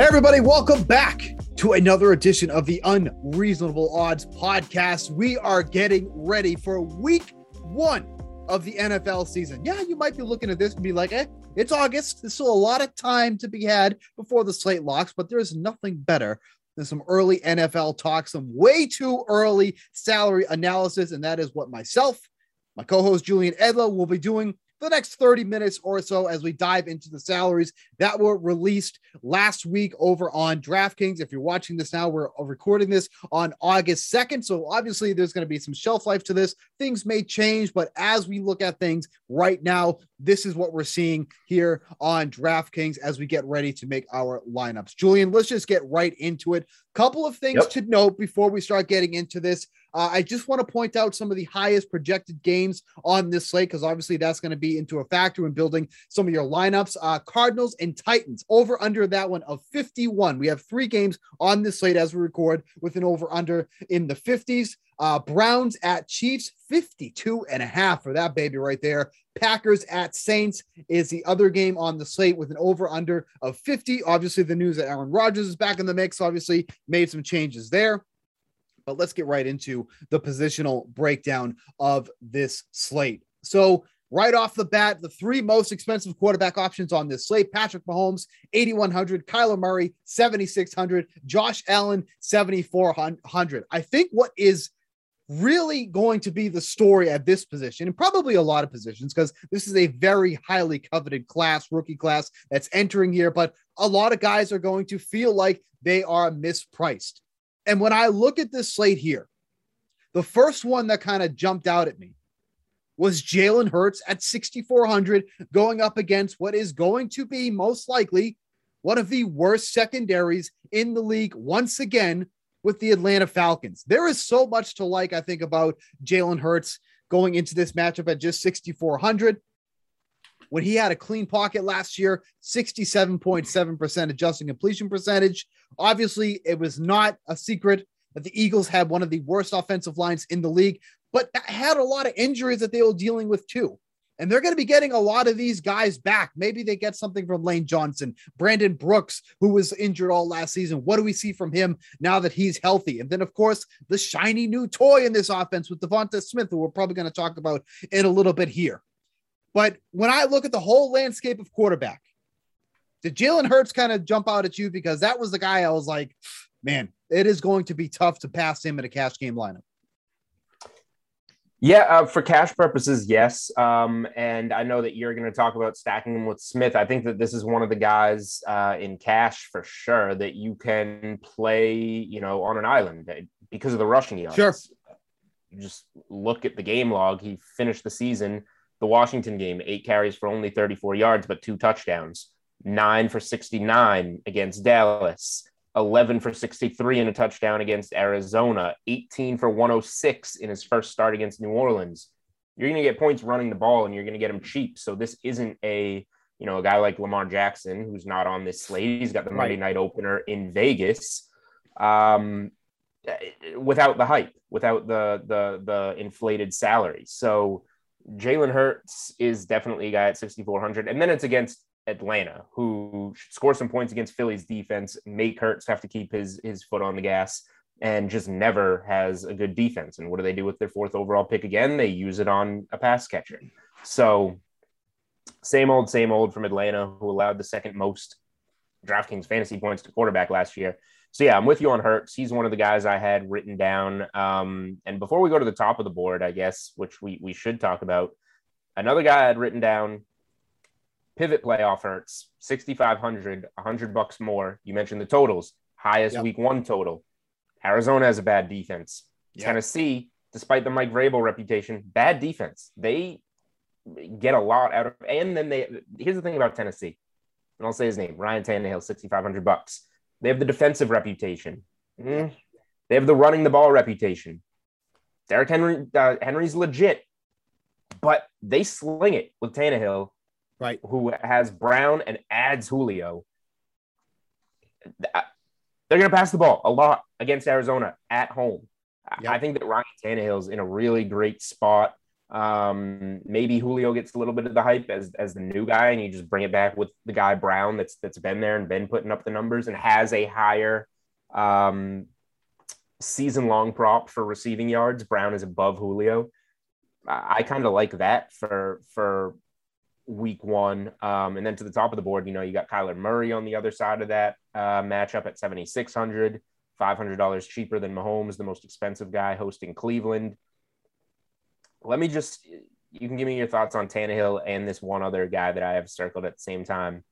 Hey, everybody, welcome back to another edition of the Unreasonable Odds podcast. We are getting ready for week one of the NFL season. Yeah, you might be looking at this and be like, eh, it's August. There's still a lot of time to be had before the slate locks, but there's nothing better than some early NFL talk, some way too early salary analysis. And that is what myself, my co host Julian Edla, will be doing the next 30 minutes or so as we dive into the salaries that were released last week over on DraftKings. If you're watching this now, we're recording this on August 2nd. So obviously, there's going to be some shelf life to this. Things may change, but as we look at things right now, this is what we're seeing here on DraftKings as we get ready to make our lineups. Julian, let's just get right into it. Couple of things Yep. to note before we start getting into this. Uh, I just want to point out some of the highest projected games on this slate because obviously that's going to be into a factor in building some of your lineups. Uh, Cardinals and Titans over under that one of 51. We have three games on this slate as we record with an over under in the 50s. Uh, Browns at Chiefs 52 and a half for that baby right there. Packers at Saints is the other game on the slate with an over under of 50. Obviously, the news that Aaron Rodgers is back in the mix obviously made some changes there. But let's get right into the positional breakdown of this slate. So, right off the bat, the three most expensive quarterback options on this slate Patrick Mahomes, 8,100, Kyler Murray, 7,600, Josh Allen, 7,400. I think what is really going to be the story at this position and probably a lot of positions because this is a very highly coveted class, rookie class that's entering here. But a lot of guys are going to feel like they are mispriced. And when I look at this slate here, the first one that kind of jumped out at me was Jalen Hurts at 6,400 going up against what is going to be most likely one of the worst secondaries in the league once again with the Atlanta Falcons. There is so much to like, I think, about Jalen Hurts going into this matchup at just 6,400. When he had a clean pocket last year, 67.7% adjusting completion percentage. Obviously, it was not a secret that the Eagles had one of the worst offensive lines in the league, but that had a lot of injuries that they were dealing with too. And they're going to be getting a lot of these guys back. Maybe they get something from Lane Johnson, Brandon Brooks, who was injured all last season. What do we see from him now that he's healthy? And then, of course, the shiny new toy in this offense with Devonta Smith, who we're probably going to talk about in a little bit here. But when I look at the whole landscape of quarterback, did Jalen Hurts kind of jump out at you? Because that was the guy I was like, man, it is going to be tough to pass him in a cash game lineup. Yeah, uh, for cash purposes, yes. Um, and I know that you're going to talk about stacking him with Smith. I think that this is one of the guys uh, in cash for sure that you can play, you know, on an island uh, because of the rushing yards. Sure. You just look at the game log. He finished the season, the Washington game, eight carries for only 34 yards, but two touchdowns, nine for 69 against Dallas. 11 for 63 and a touchdown against Arizona, 18 for 106 in his first start against New Orleans. You're going to get points running the ball and you're going to get him cheap. So this isn't a, you know, a guy like Lamar Jackson who's not on this slate. He's got the Monday night opener in Vegas. Um, without the hype, without the the the inflated salary. So Jalen Hurts is definitely a guy at 6,400. And then it's against Atlanta, who should score some points against Philly's defense, make Hurts have to keep his his foot on the gas. and just never has a good defense. And what do they do with their fourth overall pick again? They use it on a pass catcher. So same old, same old from Atlanta, who allowed the second most DraftKings fantasy points to quarterback last year. So yeah, I'm with you on Hurts. He's one of the guys I had written down. Um, and before we go to the top of the board, I guess, which we we should talk about, another guy I had written down. Pivot playoff Hurts, 6,500, 100 bucks more. You mentioned the totals, highest Yep. week one total. Arizona has a bad defense. Yep. Tennessee, despite the Mike Vrabel reputation, bad defense. They get a lot out of, and then they, here's the thing about Tennessee, and I'll say his name, Ryan Tannehill, 6,500 bucks. They have the defensive reputation. Mm. They have the running the ball reputation. Derrick Henry, uh, Henry's legit, but they sling it with Tannehill, Right. who has Brown and adds Julio. They're going to pass the ball a lot against Arizona at home. I- Yep. I think that Ryan Tannehill's in a really great spot. Um, maybe Julio gets a little bit of the hype as, as the new guy, and you just bring it back with the guy Brown that's that's been there and been putting up the numbers and has a higher um, season long prop for receiving yards. Brown is above Julio. I, I kind of like that for for week one. Um, and then to the top of the board, you know, you got Kyler Murray on the other side of that uh, matchup at 7,600, $500 cheaper than Mahomes, the most expensive guy hosting Cleveland. Let me just, you can give me your thoughts on Tannehill and this one other guy that I have circled at the same time.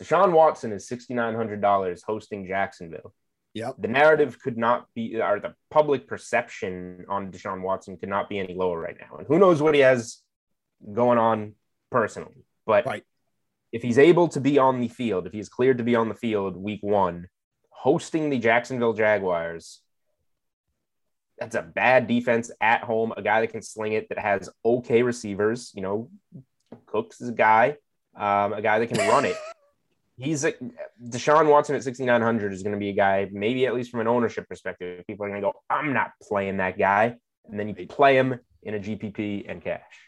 Deshaun Watson is $6,900 hosting Jacksonville. Yep. The narrative could not be, or the public perception on Deshaun Watson could not be any lower right now. And who knows what he has going on personally. But Right. if he's able to be on the field, if he's cleared to be on the field week one, hosting the Jacksonville Jaguars, that's a bad defense at home, a guy that can sling it, that has okay receivers. You know, Cooks is a guy, um, a guy that can run it. He's a Deshaun Watson at 6,900 is going to be a guy, maybe at least from an ownership perspective. People are going to go, I'm not playing that guy. And then you play him in a GPP and cash.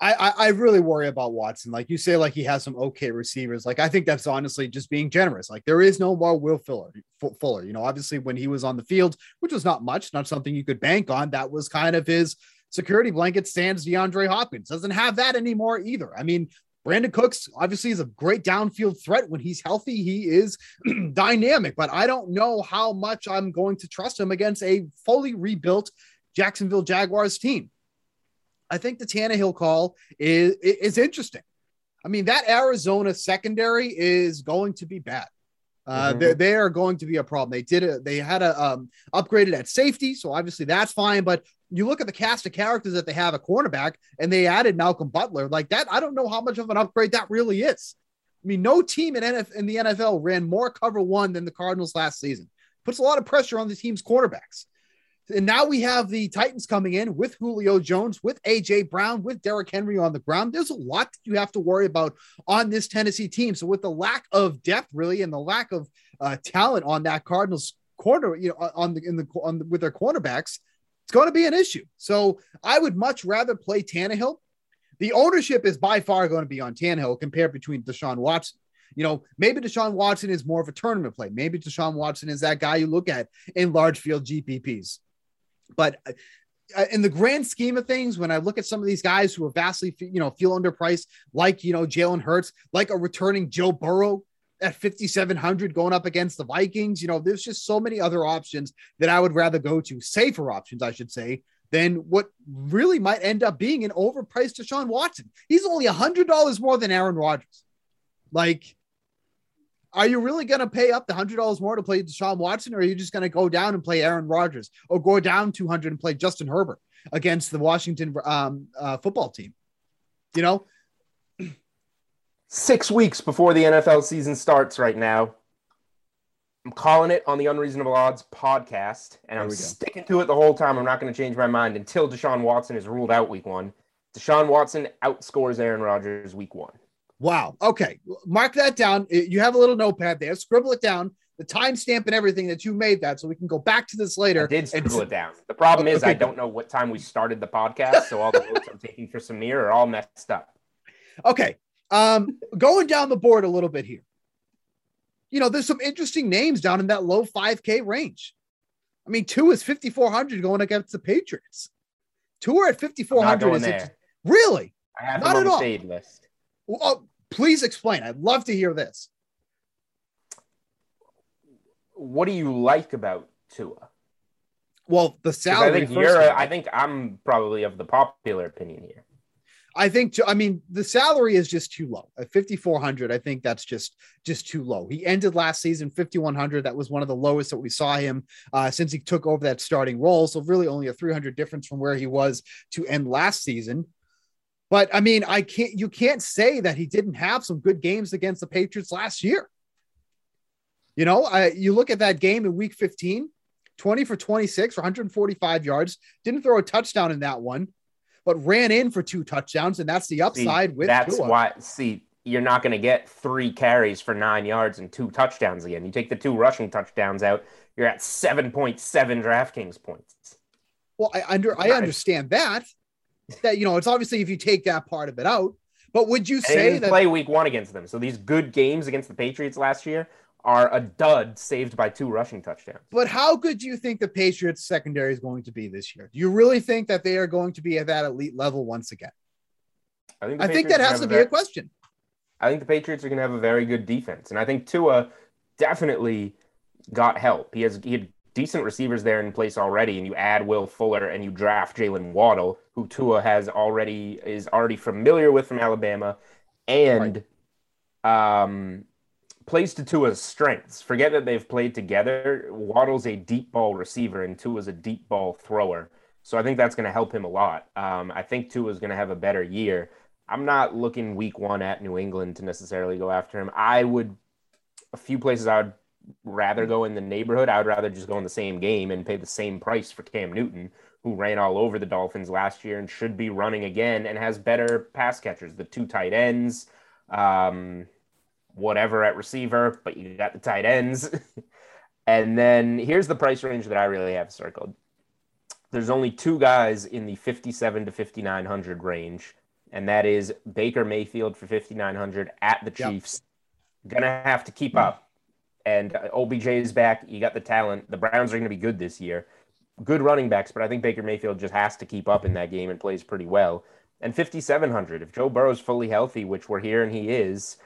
I, I I really worry about Watson. Like you say, like he has some okay receivers. Like I think that's honestly just being generous. Like there is no more Will Fuller. Fuller, you know, obviously when he was on the field, which was not much, not something you could bank on. That was kind of his security blanket. Stands DeAndre Hopkins doesn't have that anymore either. I mean, Brandin Cooks obviously is a great downfield threat when he's healthy. He is dynamic, but I don't know how much I'm going to trust him against a fully rebuilt Jacksonville Jaguars team. I think the Tannehill call is is interesting. I mean, that Arizona secondary is going to be bad. Uh, Mhm. they, they are going to be a problem. They did it. They had a um, upgraded at safety, so obviously that's fine. But you look at the cast of characters that they have at cornerback, and they added Malcolm Butler like that. I don't know how much of an upgrade that really is. I mean, no team in, NF, in the NFL ran more cover one than the Cardinals last season. Puts a lot of pressure on the team's cornerbacks. And now we have the Titans coming in with Julio Jones, with AJ Brown, with Derrick Henry on the ground. There's a lot that you have to worry about on this Tennessee team. So with the lack of depth, really, and the lack of uh, talent on that Cardinals corner, you know, on the in the on the, with their cornerbacks, it's going to be an issue. So I would much rather play Tannehill. The ownership is by far going to be on Tannehill compared between Deshaun Watson. You know, maybe Deshaun Watson is more of a tournament play. Maybe Deshaun Watson is that guy you look at in large field GPPs. But uh, in the grand scheme of things, when I look at some of these guys who are vastly, you know, feel underpriced, like, you know, Jalen Hurts, like a returning Joe Burrow at 5,700 going up against the Vikings, you know, there's just so many other options that I would rather go to, safer options, I should say, than what really might end up being an overpriced Deshaun Watson. He's only $100 more than Aaron Rodgers. Like, are you really going to pay up the hundred dollars more to play Deshaun Watson, or are you just going to go down and play Aaron Rodgers, or go down two hundred and play Justin Herbert against the Washington um, uh, football team? You know, Six weeks before the NFL season starts right now. I'm calling it on the Unreasonable Odds podcast, and I'm sticking to it the whole time. I'm not going to change my mind until Deshaun Watson is ruled out week one. Deshaun Watson outscores Aaron Rodgers week one. Wow. Okay, mark that down. You have a little notepad there. Scribble it down. The timestamp and everything that you made that, so we can go back to this later. I did and- scribble it down. The problem is Okay, I don't know what time we started the podcast, so all the notes I'm taking for Samir are all messed up. Okay. Um, going down the board a little bit here. You know, there's some interesting names down in that low 5K range. I mean, Tua is 5,400 going against the Patriots. Two are at I'm not 5,400. going there. really? I have Not them on at the all. fade list. Well, please explain. I'd love to hear this. What do you like about Tua? Well, the salary. I think you're. I think I'm probably of the popular opinion here. I think I mean the salary is just too low. At 5400, I think that's just just too low. He ended last season 5100. That was one of the lowest that we saw him uh, since he took over that starting role. So really only a 300 difference from where he was to end last season. But I mean, I can't you can't say that he didn't have some good games against the Patriots last year. You know, I, you look at that game in week 15, 20 for 26 for 145 yards, didn't throw a touchdown in that one but ran in for two touchdowns, and that's the See, upside with that's Tua. why. See, you're not going to get three carries for nine yards and two touchdowns again. You take the two rushing touchdowns out, you're at seven point seven DraftKings points. Well, I under I understand that. That you know, it's obviously if you take that part of it out. But would you say that? play week one against them. So these good games against the Patriots last year are a dud saved by two rushing touchdowns. But how good do you think the Patriots secondary is going to be this year? Do you really think that they are going to be at that elite level once again? I think, I think that has to be a question. I think the Patriots are going to have a very good defense, and I think Tua definitely got help. He has he had decent receivers there in place already, and you add Will Fuller and you draft Jaylen Waddle, who Tua has already is already familiar with from Alabama, and um, plays to Tua's strengths. Forget that they've played together. Waddle's a deep ball receiver, and Tua's a deep ball thrower. So I think that's going to help him a lot. Um, I think Tua's going to have a better year. I'm not looking week one at New England to necessarily go after him. I would, a few places I would rather go in the neighborhood. I would rather just go in the same game and pay the same price for Cam Newton, who ran all over the Dolphins last year and should be running again and has better pass catchers, the two tight ends, um, whatever at receiver, but you got the tight ends. and then here's the price range that I really have circled. There's only two guys in the 57 to 5900 range and that is Baker Mayfield for 5900 at the Yep. Chiefs. Gonna have to keep up. And uh, OBJ is back. You got the talent. The Browns are going to be good this year. Good running backs, but I think Baker Mayfield just has to keep up in that game and plays pretty well. And 5700 if Joe Burrow's fully healthy, which we're hearing he is,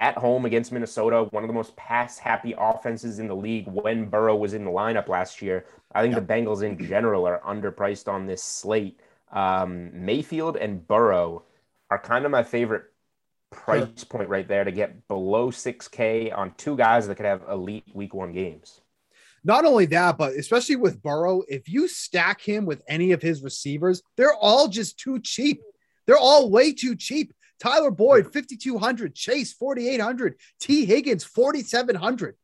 at home against Minnesota, one of the most pass happy offenses in the league when Burrow was in the lineup last year. I think the Bengals in general are underpriced on this slate. Um, Mayfield and Burrow are kind of my favorite price point right there to get below 6K on two guys that could have elite week one games. Not only that, but especially with Burrow, if you stack him with any of his receivers, they're all just too cheap. They're all way too cheap. Tyler Boyd, 5,200. Chase, 4,800. T. Higgins, 4,700.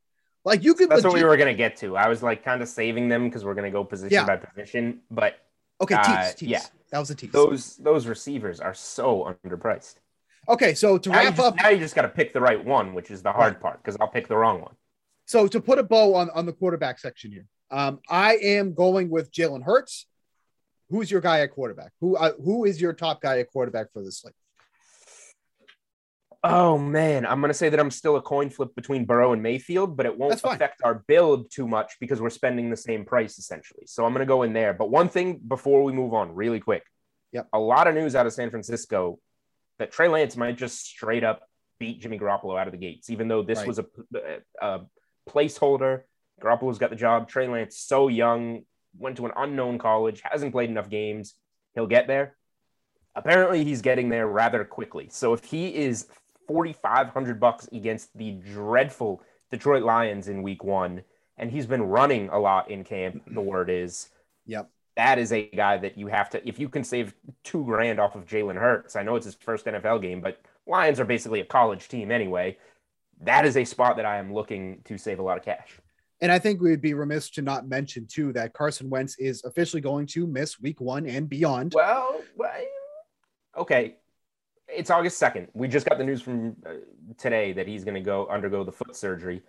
Like you could That's what we were going to get to. I was like kind of saving them because we're going to go position Yeah. by position, but Okay, uh, tease, tease. yeah. That was a tease. those those receivers are so underpriced. Okay, so to Now wrap just, up, now you just got to pick the right one, which is the hard part because I'll pick the wrong one. so to put a bow on, on the quarterback section here, um, I am going with Jalen Hurts. Who's your guy at quarterback? Who uh, who is your top guy at quarterback for this slate? Oh man, I'm gonna say that I'm still a coin flip between Burrow and Mayfield, but it won't affect our build too much because we're spending the same price essentially. So I'm gonna go in there. But one thing before we move on, really quick. Yep. A lot of news out of San Francisco that Trey Lance might just straight up beat Jimmy Garoppolo out of the gates, even though this Right. was a, a placeholder. Garoppolo's got the job. Trey Lance, so young, went to an unknown college, hasn't played enough games. He'll get there. Apparently, he's getting there rather quickly. So if he is 4,500 bucks against the dreadful Detroit Lions in week one, and he's been running a lot in camp, the word is, Yep. That is a guy that you have to, if you can save two grand off of Jalen Hurts, I know it's his first NFL game, but Lions are basically a college team anyway. That is a spot that I am looking to save a lot of cash. And I think we would be remiss to not mention too that Carson Wentz is officially going to miss week one and beyond. Well, okay. It's August 2nd. We just got the news from uh, today that he's going to go undergo the foot surgery.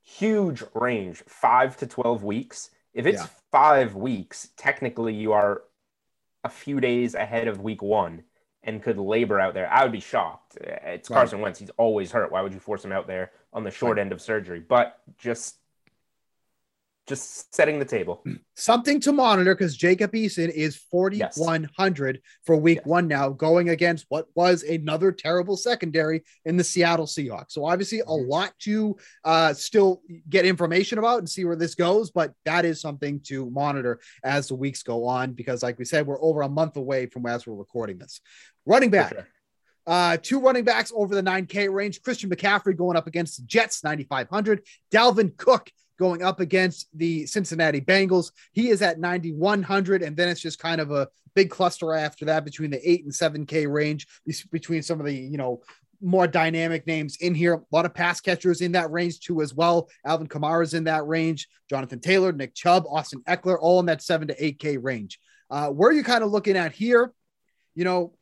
Huge range, five to 12 weeks. If it's Yeah. five weeks, technically you are a few days ahead of week one and could labor out there. I would be shocked. It's Right. Carson Wentz. He's always hurt. Why would you force him out there on the short Right. end of surgery? But just just setting the table. Something to monitor because Jacob Eason is 4,100 for week Yes. one now, going against what was another terrible secondary in the Seattle Seahawks. So, obviously, a lot to uh, still get information about and see where this goes, but that is something to monitor as the weeks go on because, like we said, we're over a month away from as we're recording this. Running back. Uh, two running backs over the 9K range. Christian McCaffrey going up against the Jets, 9,500. Dalvin Cook going up against the Cincinnati Bengals. He is at 9,100. And then it's just kind of a big cluster after that between the 8 and 7K range, between some of the, you know, more dynamic names in here. A lot of pass catchers in that range too, as well. Alvin Kamara's in that range. Jonathan Taylor, Nick Chubb, Austin Ekeler, all in that 7 to 8K range. Uh, where are you kind of looking at here? You know,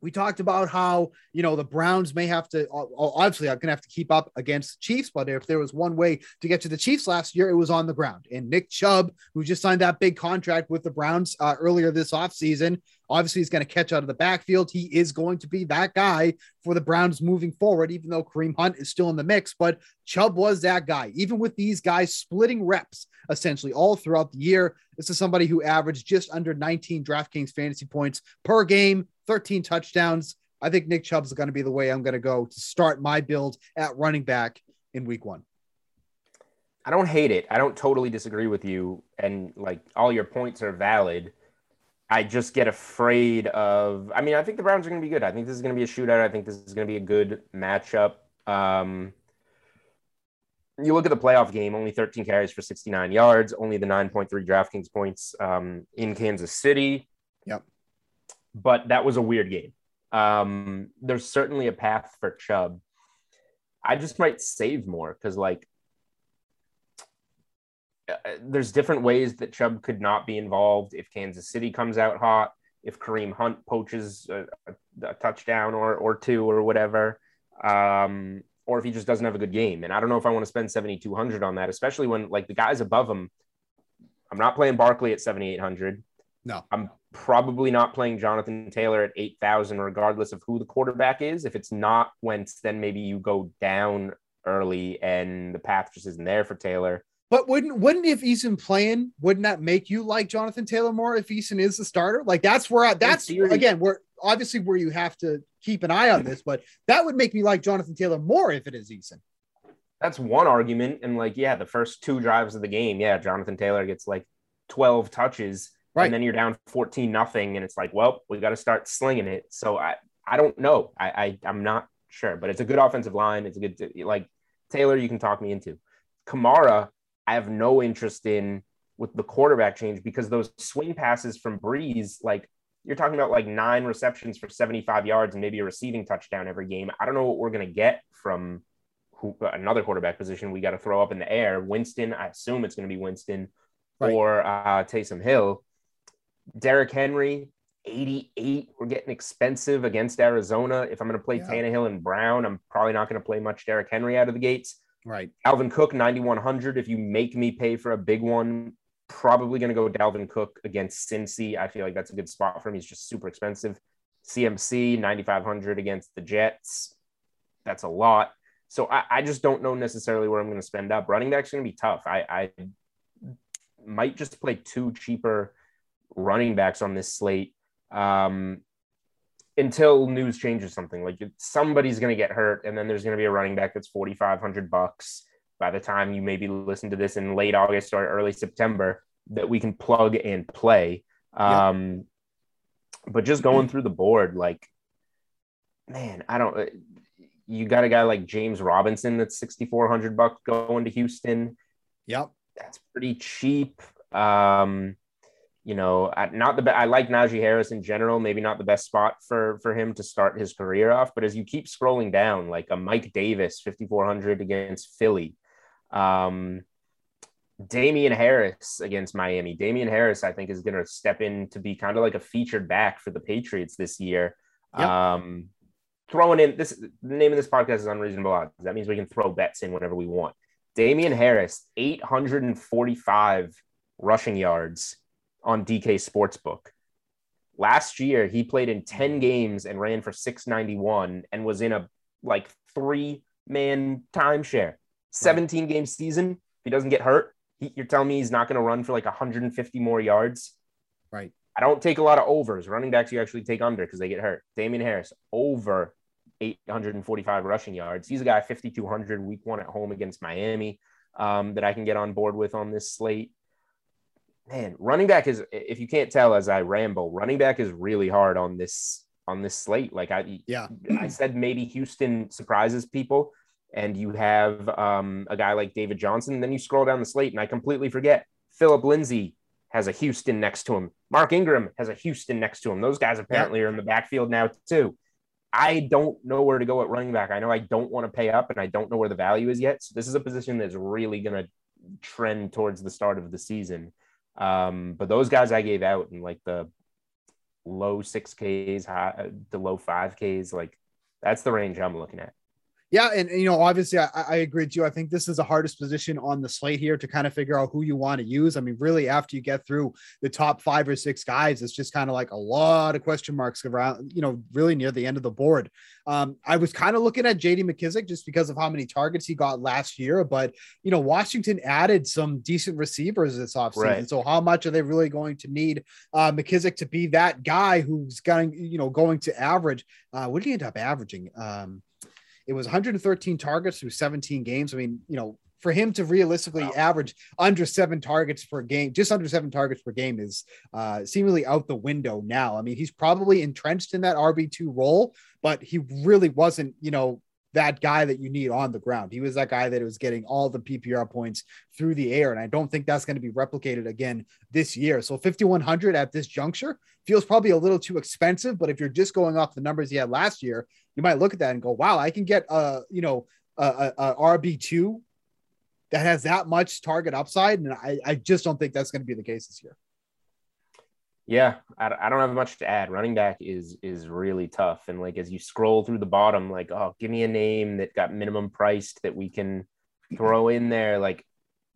we talked about how you know the Browns may have to obviously I'm gonna have to keep up against the Chiefs, but if there was one way to get to the Chiefs last year, it was on the ground. And Nick Chubb, who just signed that big contract with the Browns uh, earlier this offseason, obviously he's going to catch out of the backfield. He is going to be that guy for the Browns moving forward, even though Kareem Hunt is still in the mix. But Chubb was that guy, even with these guys splitting reps essentially all throughout the year. This is somebody who averaged just under 19 DraftKings fantasy points per game, 13 touchdowns. I think Nick Chubb's going to be the way I'm going to go to start my build at running back in week one. I don't hate it. I don't totally disagree with you. And like all your points are valid. I just get afraid of. I mean, I think the Browns are going to be good. I think this is going to be a shootout. I think this is going to be a good matchup. Um, you look at the playoff game, only 13 carries for 69 yards, only the 9.3 DraftKings points um, in Kansas City. Yep. But that was a weird game. Um, there's certainly a path for Chubb. I just might save more because, like, there's different ways that Chubb could not be involved if Kansas City comes out hot, if Kareem Hunt poaches a, a, a touchdown or, or two or whatever, um, or if he just doesn't have a good game. And I don't know if I want to spend 7,200 on that, especially when like the guys above him. I'm not playing Barkley at 7,800. No. I'm probably not playing Jonathan Taylor at 8,000, regardless of who the quarterback is. If it's not Wentz, then maybe you go down early and the path just isn't there for Taylor. But wouldn't wouldn't if Eason playing, wouldn't that make you like Jonathan Taylor more if Eason is the starter? Like that's where I, that's again where obviously where you have to keep an eye on this, but that would make me like Jonathan Taylor more if it is Eason. That's one argument. And like, yeah, the first two drives of the game, yeah, Jonathan Taylor gets like 12 touches. Right. And then you're down 14 nothing. And it's like, well, we got to start slinging it. So I, I don't know. I, I, I'm not sure, but it's a good offensive line. It's a good, like Taylor, you can talk me into. Kamara, I have no interest in with the quarterback change because those swing passes from Brees, like you're talking about like nine receptions for 75 yards and maybe a receiving touchdown every game. I don't know what we're going to get from who, another quarterback position we got to throw up in the air. Winston, I assume it's going to be Winston Right. or uh, Taysom Hill. Derrick Henry, 88. We're getting expensive against Arizona. If I'm going to play Yeah. Tannehill and Brown, I'm probably not going to play much Derrick Henry out of the gates. Right. Alvin Cook, 9,100. If you make me pay for a big one, probably going to go Dalvin Cook against Cincy. I feel like that's a good spot for him. He's just super expensive. CMC, 9,500 against the Jets. That's a lot. So I, I just don't know necessarily where I'm going to spend up. Running back's going to be tough. I, I might just play two cheaper running backs on this slate um, until news changes something. Like somebody's going to get hurt, and then there's going to be a running back that's 4,500 bucks by the time you maybe listen to this in late August or early September that we can plug and play. Um, But just going through the board, like, man, I don't. You got a guy like James Robinson that's 6,400 bucks going to Houston Yep. that's pretty cheap. Um, you know, not the best. I like Najee Harris in general. Maybe not the best spot for for him to start his career off. But as you keep scrolling down, like a Mike Davis, fifty four hundred against Philly, um, Damien Harris against Miami. Damien Harris, I think, is going to step in to be kind of like a featured back for the Patriots this year. Yep. Um, throwing in this, the name of this podcast is unreasonable odds. That means we can throw bets in whenever we want. Damien Harris, 845 rushing yards on DK Sportsbook. Last year, he played in 10 games and ran for 691 and was in a like three man timeshare. 17 game season. If he doesn't get hurt, He, you're telling me he's not going to run for like 150 more yards? Right. I don't take a lot of overs. Running backs you actually take under because they get hurt. Damien Harris over 845 rushing yards. He's a guy 5200 week one at home against Miami um, that I can get on board with on this slate. Man, running back is if you can't tell as I ramble, running back is really hard on this on this slate. Like I Yeah. I said maybe Houston surprises people and you have um, a guy like David Johnson. And Then you scroll down the slate and I completely forget Philip Lindsay has a Houston next to him. Mark Ingram has a Houston next to him. Those guys apparently are in the backfield now too. I don't know where to go at running back. I know I don't want to pay up and I don't know where the value is yet. So this is a position that's really going to trend towards the start of the season. Um, but those guys I gave out in like the low six Ks, high, the low five Ks, like that's the range I'm looking at. Yeah, and, and, you know, obviously, I, I agree with you. I think this is the hardest position on the slate here to kind of figure out who you want to use. I mean, really, after you get through the top five or six guys, it's just kind of like a lot of question marks around, you know, really near the end of the board. Um, I was kind of looking at JD McKissic just because of how many targets he got last year, but you know, Washington added some decent receivers this offseason. Right. So how much are they really going to need uh, McKissic to be that guy who's going, you know, going to average? Uh, what did he end up averaging? Um, it was 113 targets through 17 games. I mean, you know, for him to realistically wow. average under seven targets per game, just under seven targets per game is uh, seemingly out the window now. I mean, he's probably entrenched in that RB2 role, but he really wasn't, you know, that guy that you need on the ground. He was that guy that was getting all the PPR points through the air. And I don't think that's going to be replicated again this year. So 5,100 at this juncture feels probably a little too expensive. But if you're just going off the numbers he had last year, you might look at that and go, wow, I can get a, you know, a, a, a RB2 that has that much target upside. And I, I just don't think that's going to be the case this year. Yeah, I, I don't have much to add. Running back is is really tough, and like as you scroll through the bottom, like oh, give me a name that got minimum priced that we can throw in there. Like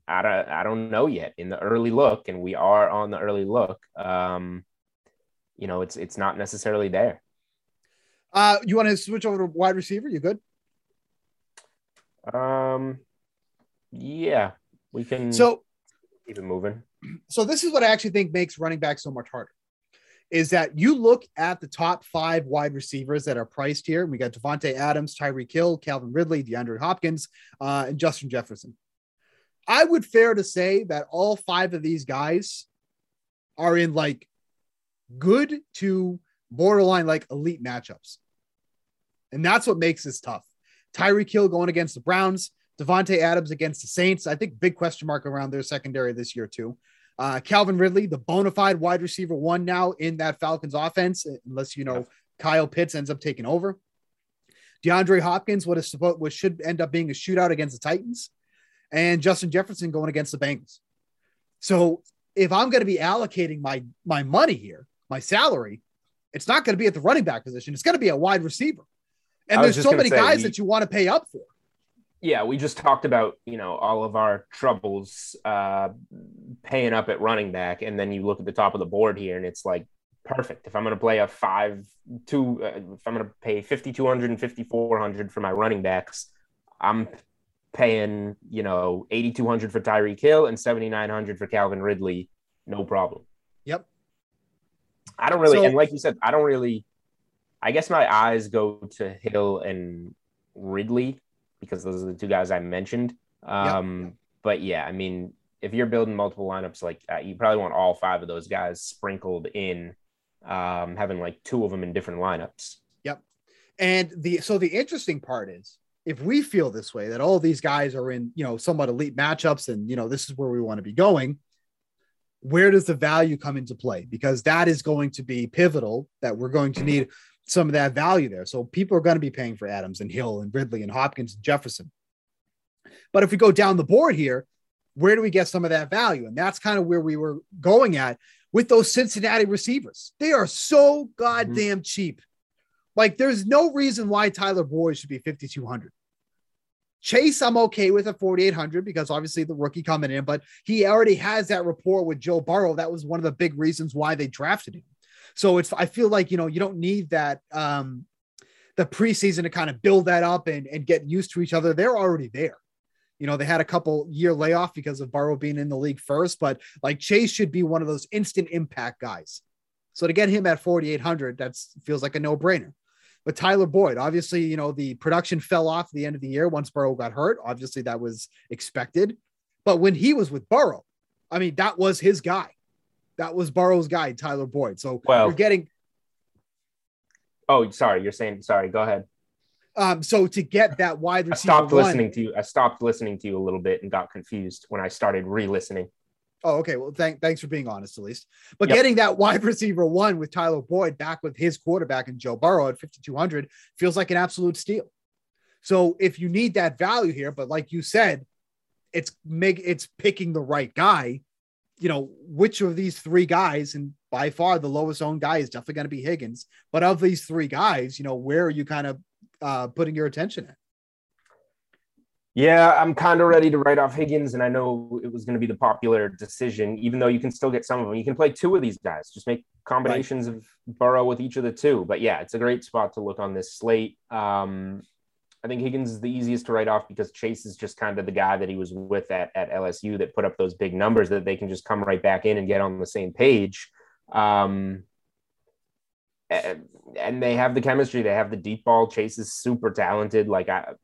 I don't I don't know yet in the early look, and we are on the early look. Um, you know, it's it's not necessarily there. Uh, you want to switch over to wide receiver? You good? Um, yeah, we can. So keep it moving so this is what I actually think makes running back so much harder is that you look at the top five wide receivers that are priced here. We got Davante Adams, Tyreek Hill, Calvin Ridley, DeAndre Hopkins, uh, and Justin Jefferson. I would fair to say that all five of these guys are in like good to borderline like elite matchups. And that's what makes this tough. Tyreek Hill going against the Browns, Davante Adams against the Saints. I think big question mark around their secondary this year too. Uh, Calvin Ridley, the bona fide wide receiver one now in that Falcons offense, unless you know yeah. Kyle Pitts ends up taking over. DeAndre Hopkins, what is supposed what should end up being a shootout against the Titans, and Justin Jefferson going against the Bengals. So if I'm going to be allocating my my money here, my salary, it's not going to be at the running back position. It's going to be a wide receiver. And there's so many say, guys that you want to pay up for yeah, we just talked about you know all of our troubles uh, paying up at running back, and then you look at the top of the board here, and it's like perfect. If I'm going to play a five two, uh, if I'm going to pay fifty two hundred and fifty four hundred for my running backs, I'm paying you know eighty two hundred for Tyreek Hill and seventy nine hundred for Calvin Ridley, no problem. Yep. I don't really, so, and like you said, I don't really. I guess my eyes go to Hill and Ridley because those are the two guys I mentioned. Um, yep. But yeah, I mean, if you're building multiple lineups, like uh, you probably want all five of those guys sprinkled in, um, having like two of them in different lineups. Yep. And the so the interesting part is if we feel this way that all these guys are in you know somewhat elite matchups and you know this is where we want to be going where does the value come into play because that is going to be pivotal that we're going to need some of that value there. So people are going to be paying for Adams and Hill and Ridley and Hopkins and Jefferson. But if we go down the board here, where do we get some of that value? And that's kind of where we were going at with those Cincinnati receivers. They are so goddamn mm-hmm. cheap. Like there's no reason why Tyler Boyd should be 5,200. Chase, I'm okay with a 4,800 because obviously the rookie coming in, but he already has that rapport with Joe Burrow. That was one of the big reasons why they drafted him. So it's I feel like you know you don't need that um the preseason to kind of build that up and, and get used to each other. They're already there. You know, they had a couple year layoff because of Burrow being in the league first, but like Chase should be one of those instant impact guys. So to get him at 4,800, that feels like a no brainer. But Tyler Boyd, obviously, you know, the production fell off at the end of the year once Burrow got hurt. Obviously, that was expected. But when he was with Burrow, I mean, that was his guy. That was Burrow's guy, Tyler Boyd. So Well- you're getting Oh, sorry. You're saying sorry. Go ahead. um, so to get that wide I stopped one- listening to you. I stopped listening to you a little bit and got confused when I started re-listening. Oh, okay. Well, thank, thanks for being honest, at least. But Yep. getting that wide receiver one with Tyler Boyd back with his quarterback and Joe Burrow at 5,200 feels like an absolute steal. So if you need that value here, but like you said, it's make it's picking the right guy. You know, which of these three guys, and by far the lowest owned guy is definitely going to be Higgins. But of these three guys, you know, where are you kind of uh, putting your attention at? Yeah, I'm kind of ready to write off Higgins, and I know it was going to be the popular decision. Even though you can still get some of them, you can play two of these guys. Just make combinations of Burrow with each of the two. But yeah, it's a great spot to look on this slate. Um, I think Higgins is the easiest to write off because Chase is just kind of the guy that he was with at, at LSU that put up those big numbers that they can just come right back in and get on the same page. Um, and they have the chemistry. They have the deep ball. Chase is super talented. Like I,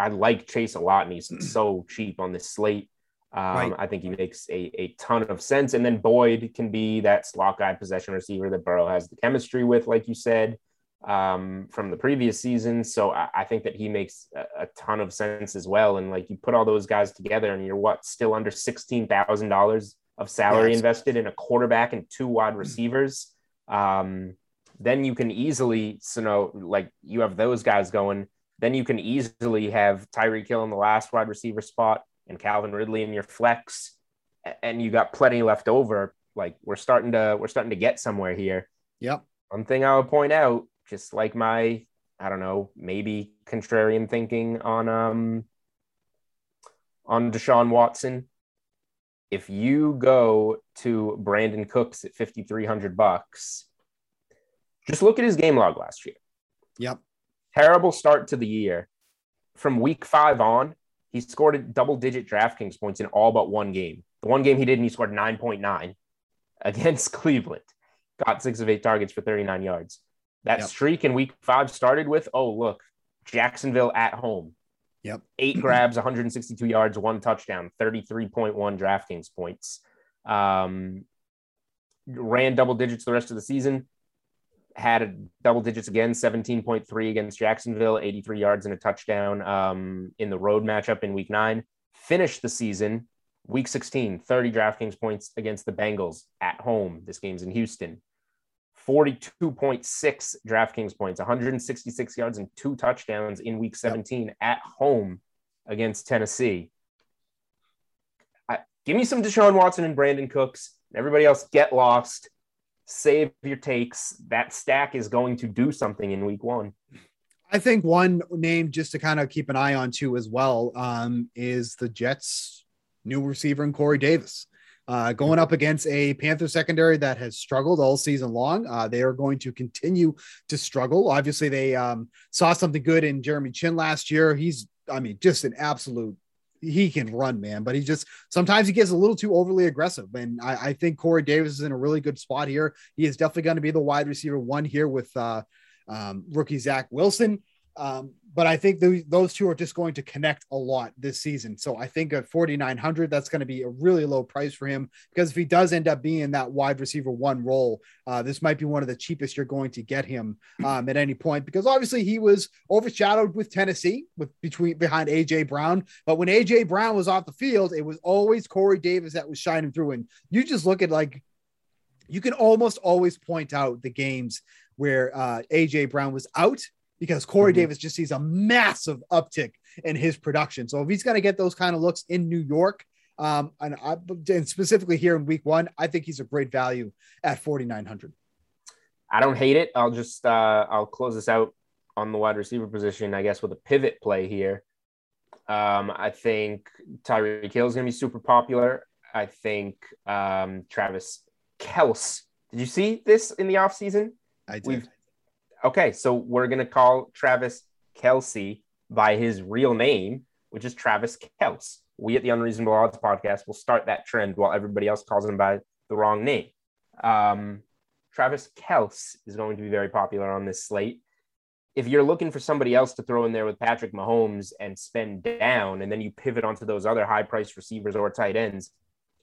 I like Chase a lot, and he's so cheap on this slate. Um, Right. I think he makes a, a ton of sense. And then Boyd can be that slot guy possession receiver that Burrow has the chemistry with, like you said, um, from the previous season. So I, I think that he makes a, a ton of sense as well. And like you put all those guys together, and you're what still under sixteen thousand dollars of salary Yes. invested in a quarterback and two wide receivers. Um, then you can easily, so know, like you have those guys going. Then you can easily have Tyreek Hill in the last wide receiver spot and Calvin Ridley in your flex, and you got plenty left over. Like we're starting to we're starting to get somewhere here. Yep. One thing I would point out, just like my I don't know, maybe contrarian thinking on um on Deshaun Watson. If you go to Brandin Cooks at 5300 bucks, just look at his game log last year Yep. Terrible start to the year. From week five on, he scored a double digit DraftKings points in all but one game. The one game he did, and he scored 9.9 against Cleveland. Got six of eight targets for 39 yards. That Yep. streak in week five started with, oh, look, Jacksonville at home. Yep. Eight grabs, 162 yards, one touchdown, 33.1 DraftKings points. Um, ran double digits the rest of the season had a double digits again 17.3 against jacksonville 83 yards and a touchdown um, in the road matchup in week nine. Finished the season week 16 30 draftkings points against the bengals at home. This game's in houston. 42.6 draftkings points 166 yards and two touchdowns in week 17 at home against tennessee. I, give me some deshaun watson and brandin cooks. Everybody else get lost save your takes. That stack is going to do something in week one. I think one name just to kind of keep an eye on too as well um, is the Jets' new receiver and Corey Davis. Uh, going up against a Panther secondary that has struggled all season long. Uh, they are going to continue to struggle. Obviously, they um, saw something good in Jeremy Chinn last year. He's, I mean, just an absolute. He can run, man, but he just sometimes he gets a little too overly aggressive. And I, I think Corey Davis is in a really good spot here. He is definitely going to be the wide receiver one here with uh, um, rookie Zach Wilson. Um, but I think th- those two are just going to connect a lot this season. So I think at 4,900, that's going to be a really low price for him because if he does end up being that wide receiver one role, uh, this might be one of the cheapest you're going to get him um, at any point because obviously he was overshadowed with Tennessee with between behind AJ Brown. But when AJ Brown was off the field, it was always Corey Davis that was shining through. And you just look at like, you can almost always point out the games where uh, AJ Brown was out because Corey Mhm. Davis just sees a massive uptick in his production. So if he's going to get those kind of looks in New York, um, and, I, and specifically here in Week One, I think he's a great value at forty nine hundred. I don't hate it. I'll just uh, I'll close this out on the wide receiver position, I guess, with a pivot play here. Um, I think Tyreek Hill is going to be super popular. I think um, Travis Kels. Did you see this in the offseason? I did. We've okay, so we're gonna call Travis Kelsey by his real name which is Travis Kelce. We at the Unreasonable Odds podcast will start that trend while everybody else calls him by the wrong name. Um, Travis Kelce is going to be very popular on this slate. If you're looking for somebody else to throw in there with Patrick Mahomes and spend down, and then you pivot onto those other high priced receivers or tight ends,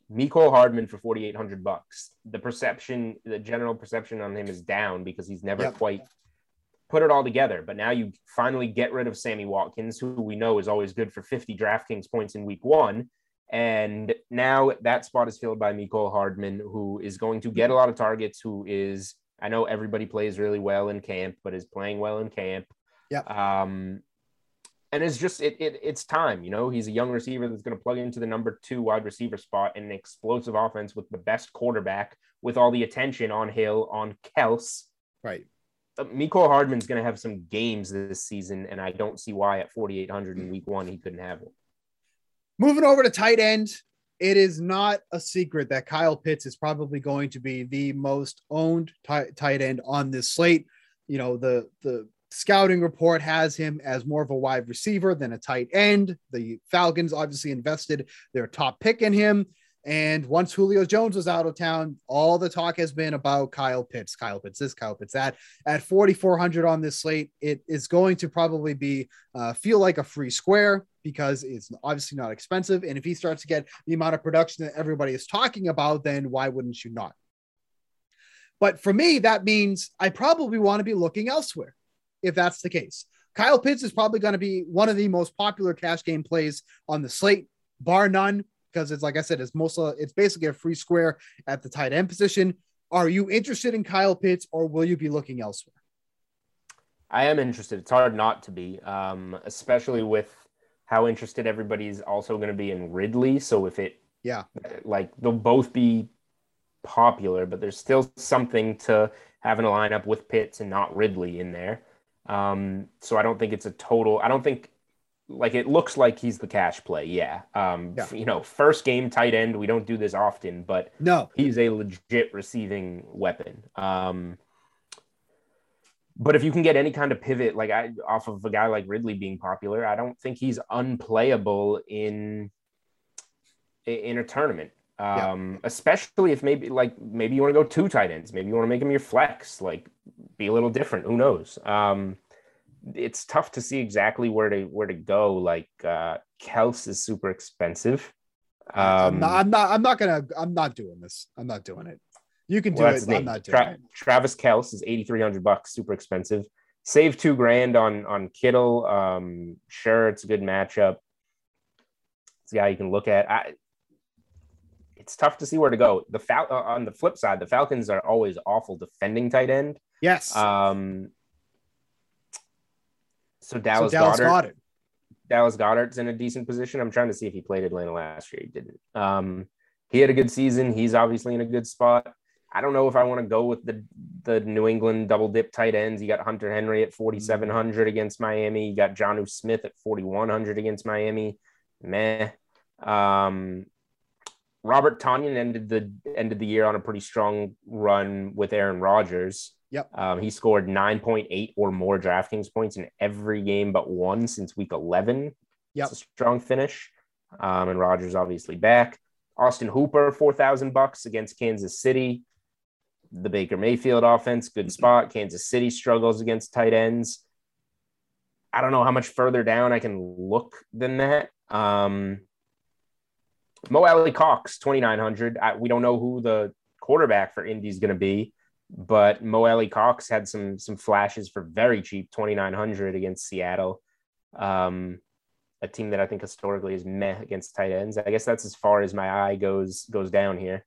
Mecole Hardman for 4,800 bucks. The perception, the general perception on him is down because he's never Yep. quite put it all together. But now you finally get rid of Sammy Watkins, who we know is always good for 50 DraftKings points in week one. And now that spot is filled by Mecole Hardman, who is going to get a lot of targets, who is, I know everybody plays really well in camp, but is playing well in camp. Yeah. Um, and it's just it, it it's time, you know. He's a young receiver that's going to plug into the number two wide receiver spot in an explosive offense with the best quarterback, with all the attention on Hill, on Kelce. Right. Uh, Mecole Hardman's going to have some games this season, and I don't see why at 4,800 in week one he couldn't have one. Moving over to tight end, it is not a secret that Kyle Pitts is probably going to be the most owned tight, tight end on this slate. You know, the the scouting report has him as more of a wide receiver than a tight end. The Falcons obviously invested their top pick in him. And once Julio Jones was out of town, all the talk has been about Kyle Pitts, Kyle Pitts, this, Kyle Pitts, that. At 4,400 on this slate, it is going to probably be uh, feel like a free square because it's obviously not expensive. And if he starts to get the amount of production that everybody is talking about, then why wouldn't you not? But for me, that means I probably want to be looking elsewhere if that's the case. Kyle Pitts is probably going to be one of the most popular cash game plays on the slate, bar none, because it's like I said, it's most it's basically a free square at the tight end position. Are you interested in Kyle Pitts or will you be looking elsewhere? I am interested. It's hard not to be, um, especially with how interested everybody's also going to be in Ridley. So if it, Yeah. like they'll both be popular, but there's still something to having a lineup with Pitts and not Ridley in there. Um, so I don't think it's a total. I don't think like it looks like he's the cash play. Yeah. Um, Yeah. You know, first game tight end. We don't do this often, but No. he's a legit receiving weapon. Um, but if you can get any kind of pivot, like I off of a guy like Ridley being popular, I don't think he's unplayable in in a tournament. Yeah. Um, especially if maybe like maybe you want to go two tight ends, maybe you want to make him your flex, like be a little different. Who knows? Um, it's tough to see exactly where to where to go. Like uh, Kelce is super expensive. I'm, Um, not, I'm not. I'm not gonna. I'm not doing this. I'm not doing it. You can do Well, it. but I'm not doing Tra- it. Travis Kelce is eighty three hundred bucks, super expensive. Save two grand on on Kittle. Um, sure, it's a good matchup. It's a guy you can look at. I, it's tough to see where to go. The Fal- uh, on the flip side, the Falcons are always awful defending tight end. Yes. Um, so so Dallas, Dallas Goedert. Dallas Goedert's in a decent position. I'm trying to see if he played Atlanta last year. He didn't. Um, he had a good season. He's obviously in a good spot. I don't know if I want to go with the the New England double dip tight ends. You got Hunter Henry at 4,700 against Miami. You got Jonnu Smith at 4,100 against Miami. Meh. Um, Robert Tonyan ended the ended the year on a pretty strong run with Aaron Rodgers. Yep. Um, he scored 9.8 or more DraftKings points in every game but one since week 11. Yep. It's a strong finish. Um, and Rodgers obviously back. Austin Hooper, 4,000 bucks against Kansas City. The Baker Mayfield offense, good spot. Kansas City struggles against tight ends. I don't know how much further down I can look than that. Um, Mo Alie-Cox, 2,900. I, we don't know who the quarterback for Indy is going to be, but Mo Alie-Cox had some some flashes for very cheap, 2,900 against Seattle. Um, a team that I think historically is meh against tight ends. I guess that's as far as my eye goes goes down here.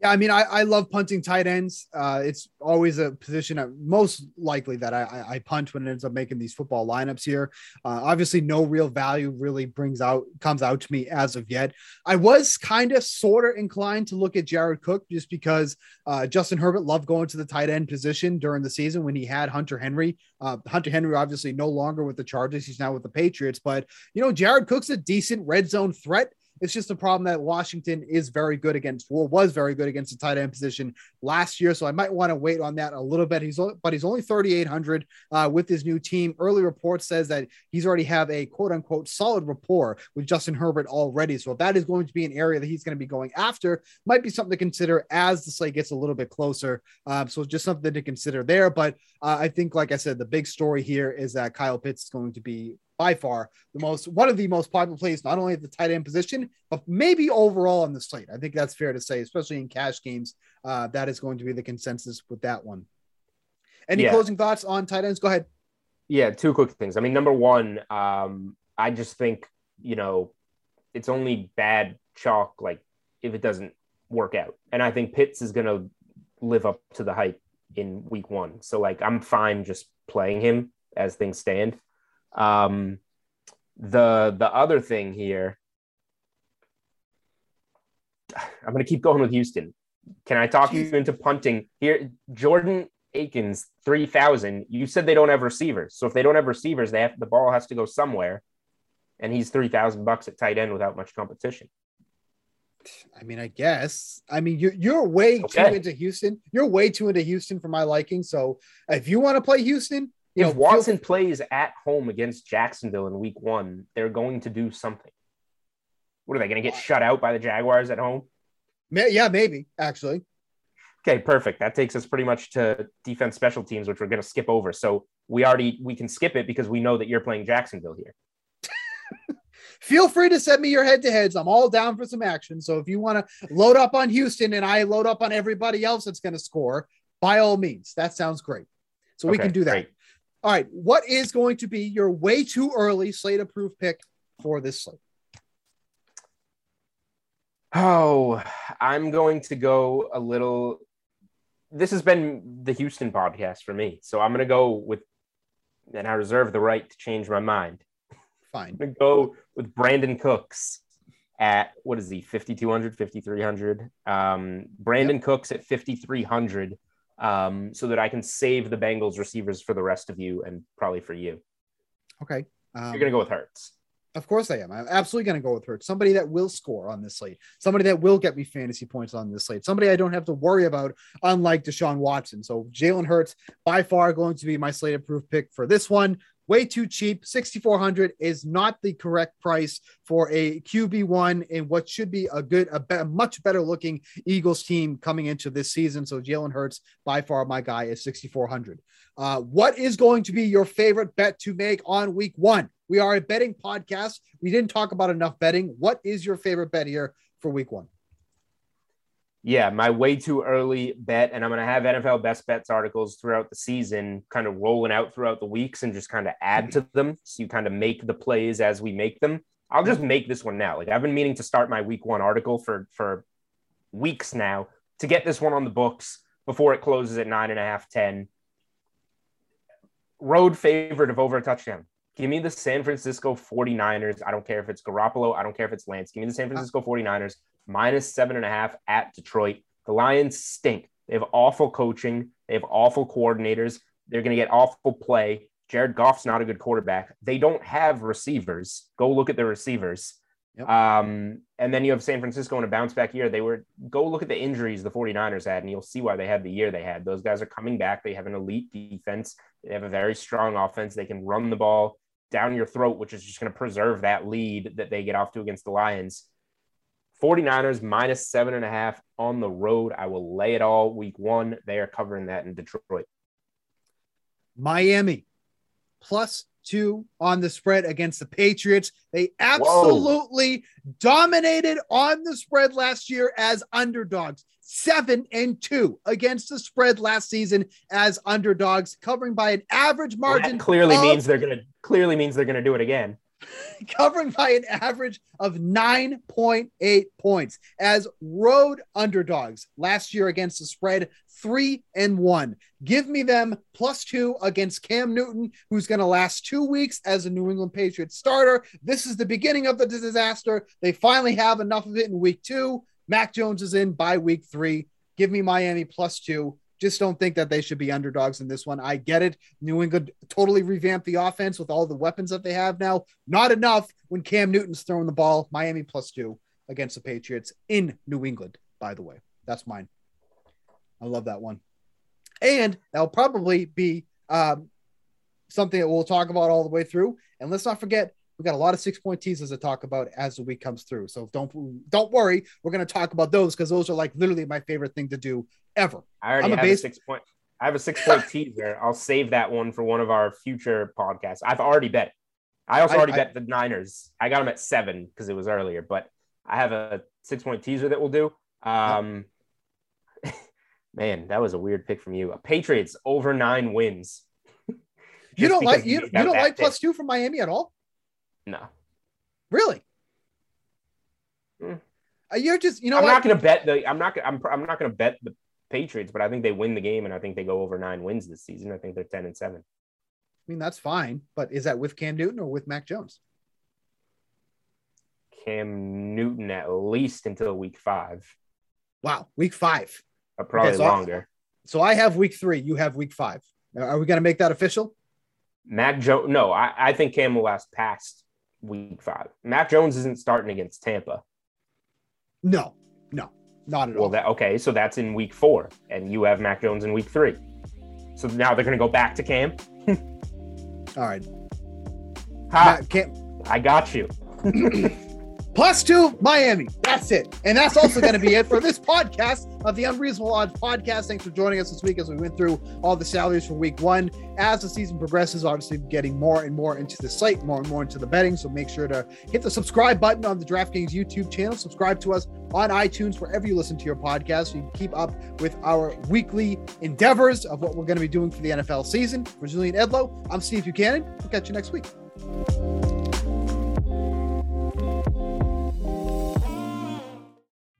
Yeah, I mean, I, I love punting tight ends. Uh, it's always a position that most likely that I, I, punt when it ends up making these football lineups here. Uh, obviously, no real value really brings out comes out to me as of yet. I was kind of sort of inclined to look at Jared Cook just because uh, Justin Herbert loved going to the tight end position during the season when he had Hunter Henry. Uh, Hunter Henry obviously no longer with the Chargers; he's now with the Patriots. But you know, Jared Cook's a decent red zone threat. It's just a problem that Washington is very good against, or was very good against the tight end position last year. So I might want to wait on that a little bit. He's but he's only 3,800 uh, with his new team. Early report says that he's already have a quote unquote solid rapport with Justin Herbert already. So if that is going to be an area that he's going to be going after, might be something to consider as the slate gets a little bit closer. Um, so just something to consider there. But uh, I think, like I said, the big story here is that Kyle Pitts is going to be by far the most one of the most popular plays, not only at the tight end position, but maybe overall on the slate. I think that's fair to say, especially in cash games. Uh, that is going to be the consensus with that one. Any Yeah. closing thoughts on tight ends? Go ahead. Yeah, two quick things. I mean, number one, um, I just think you know it's only bad chalk like if it doesn't work out, and I think Pitts is going to live up to the hype in week one. So like, I'm fine just playing him as things stand. Um, the the other thing here, I'm going to keep going with Houston. Can I talk you into punting here? Jordan Akins, 3,000. You said they don't have receivers. So if they don't have receivers, they have the ball has to go somewhere. And he's 3,000 bucks at tight end without much competition. I mean, I guess. I mean, you're you're way Okay. too into Houston. You're way too into Houston for my liking. So if you want to play Houston, you know, if feel- Watson plays at home against Jacksonville in week one, they're going to do something. What are they going to get shut out by the Jaguars at home? yeah, maybe actually. Okay, perfect. That takes us pretty much to defense special teams, which we're going to skip over. So we already we can skip it because we know that you're playing Jacksonville here. Feel free to send me your head to heads. I'm all down for some action. So if you want to load up on Houston and I load up on everybody else that's going to score, by all means, that sounds great. So we can do that. great. All right. What is going to be your way too early slate approved pick for this slate? Oh, I'm going to go a little. This has been the Houston podcast for me. So I'm going to go with, and I reserve the right to change my mind. Fine. I'm going to go with Brandin Cooks at what is he, 5,200, 5,300? Um, Brandin Cooks at 5,300 um, so that I can save the Bengals receivers for the rest of you and probably for you. Okay. Um, You're going to go with Hurts. Of course I am. I'm absolutely going to go with her. Somebody that will score on this slate. Somebody that will get me fantasy points on this slate. Somebody I don't have to worry about, unlike Deshaun Watson. So Jalen Hurts by far going to be my slate approved pick for this one. Way too cheap. 6,400 is not the correct price for a QB1 in what should be a good, a, be- much better looking Eagles team coming into this season. So Jalen Hurts by far my guy is 6,400. Uh, what is going to be your favorite bet to make on week one? We are a betting podcast. We didn't talk about enough betting. What is your favorite bet here for week one? Yeah, my way too early bet, and I'm going to have NFL best bets articles throughout the season, kind of rolling out throughout the weeks, and just kind of add hmm. to them. So you kind of make the plays as we make them. I'll just make this one now. Like I've been meaning to start my week one article for for weeks now to get this one on the books before it closes at nine and a half, ten. Road favorite of over a touchdown. Give me the San Francisco 49ers. I don't care if it's Garoppolo. I don't care if it's Lance. Give me the San Francisco 49ers minus seven and a half at Detroit. The Lions stink. They have awful coaching. They have awful coordinators. They're going to get awful play. Jared Goff's not a good quarterback. They don't have receivers. Go look at their receivers. Yep. Um, and then you have San Francisco in a bounce back year. They were go look at the injuries the 49ers had, and you'll see why they had the year they had. Those guys are coming back. They have an elite defense. They have a very strong offense. They can run the ball down your throat, which is just going to preserve that lead that they get off to against the Lions. 49ers minus seven and a half on the road. I will lay it all week one. They are covering that in Detroit. Miami plus two on the spread against the Patriots. They absolutely dominated on the spread last year as underdogs. Seven and two against the spread last season as underdogs, covering by an average Well, margin. that clearly of- means they're going to clearly means they're going to do it again. covering by an average of 9.8 points as road underdogs last year against the spread three and one. Give me them plus two against Cam Newton, who's going to last two weeks as a New England Patriots starter. This is the beginning of the disaster. They finally have enough of it in week two. Mac Jones is in by week three. Give me Miami plus two. Just don't think that they should be underdogs in this one. I get it. New England totally revamped the offense with all the weapons that they have now. Not enough when Cam Newton's throwing the ball. Miami plus two. against the Patriots in New England, by the way. That's mine. I love that one. And that'll probably be um, something that we'll talk about all the way through. And let's not forget, we got a lot of six point teasers to talk about as the week comes through. So don't don't worry, we're going to talk about those because those are like literally my favorite thing to do ever. I already I'm have a base- six point. I have a six point teaser. I'll save that one for one of our future podcasts. I've already bet. I also I- already I- bet the Niners. I got them at seven because it was earlier, but I have a six point teaser that we'll do. Um, man, that was a weird pick from you. A Patriots over nine wins. You don't like you, you don't like plus two from Miami at all? No, Really? Uh, You're just you know I'm what? not going to bet the. I'm not. I'm. I'm not going to bet the Patriots, but I think they win the game, and I think they go over nine wins this season. I think they're ten and seven. I mean that's fine, but is that with Cam Newton or with Mac Jones? Cam Newton at least until week five, Wow, week five. or probably so I- longer. So I have week three. You have week five. Are we going to make that official? Mac Jones. No, I, I think Cam will last past week five. Mac Jones isn't starting against Tampa. No, no, not at all. Well, that okay. So that's in week four, and you have Mac Jones in week three. So now they're going to go back to Cam. all right. Ha! Matt, Cam, I got you. plus two, Miami. That's it. And that's also going to be it for this podcast of the Unreasonable Odds podcast. Thanks for joining us this week as we went through all the salaries for week one. As the season progresses, obviously getting more and more into the site, more and more into the betting. So make sure to hit the subscribe button on the DraftKings YouTube channel. Subscribe to us on iTunes, wherever you listen to your podcast, so you can keep up with our weekly endeavors of what we're going to be doing for the NFL season. For Julian Edlow, I'm Steve Buchanan. We'll catch you next week.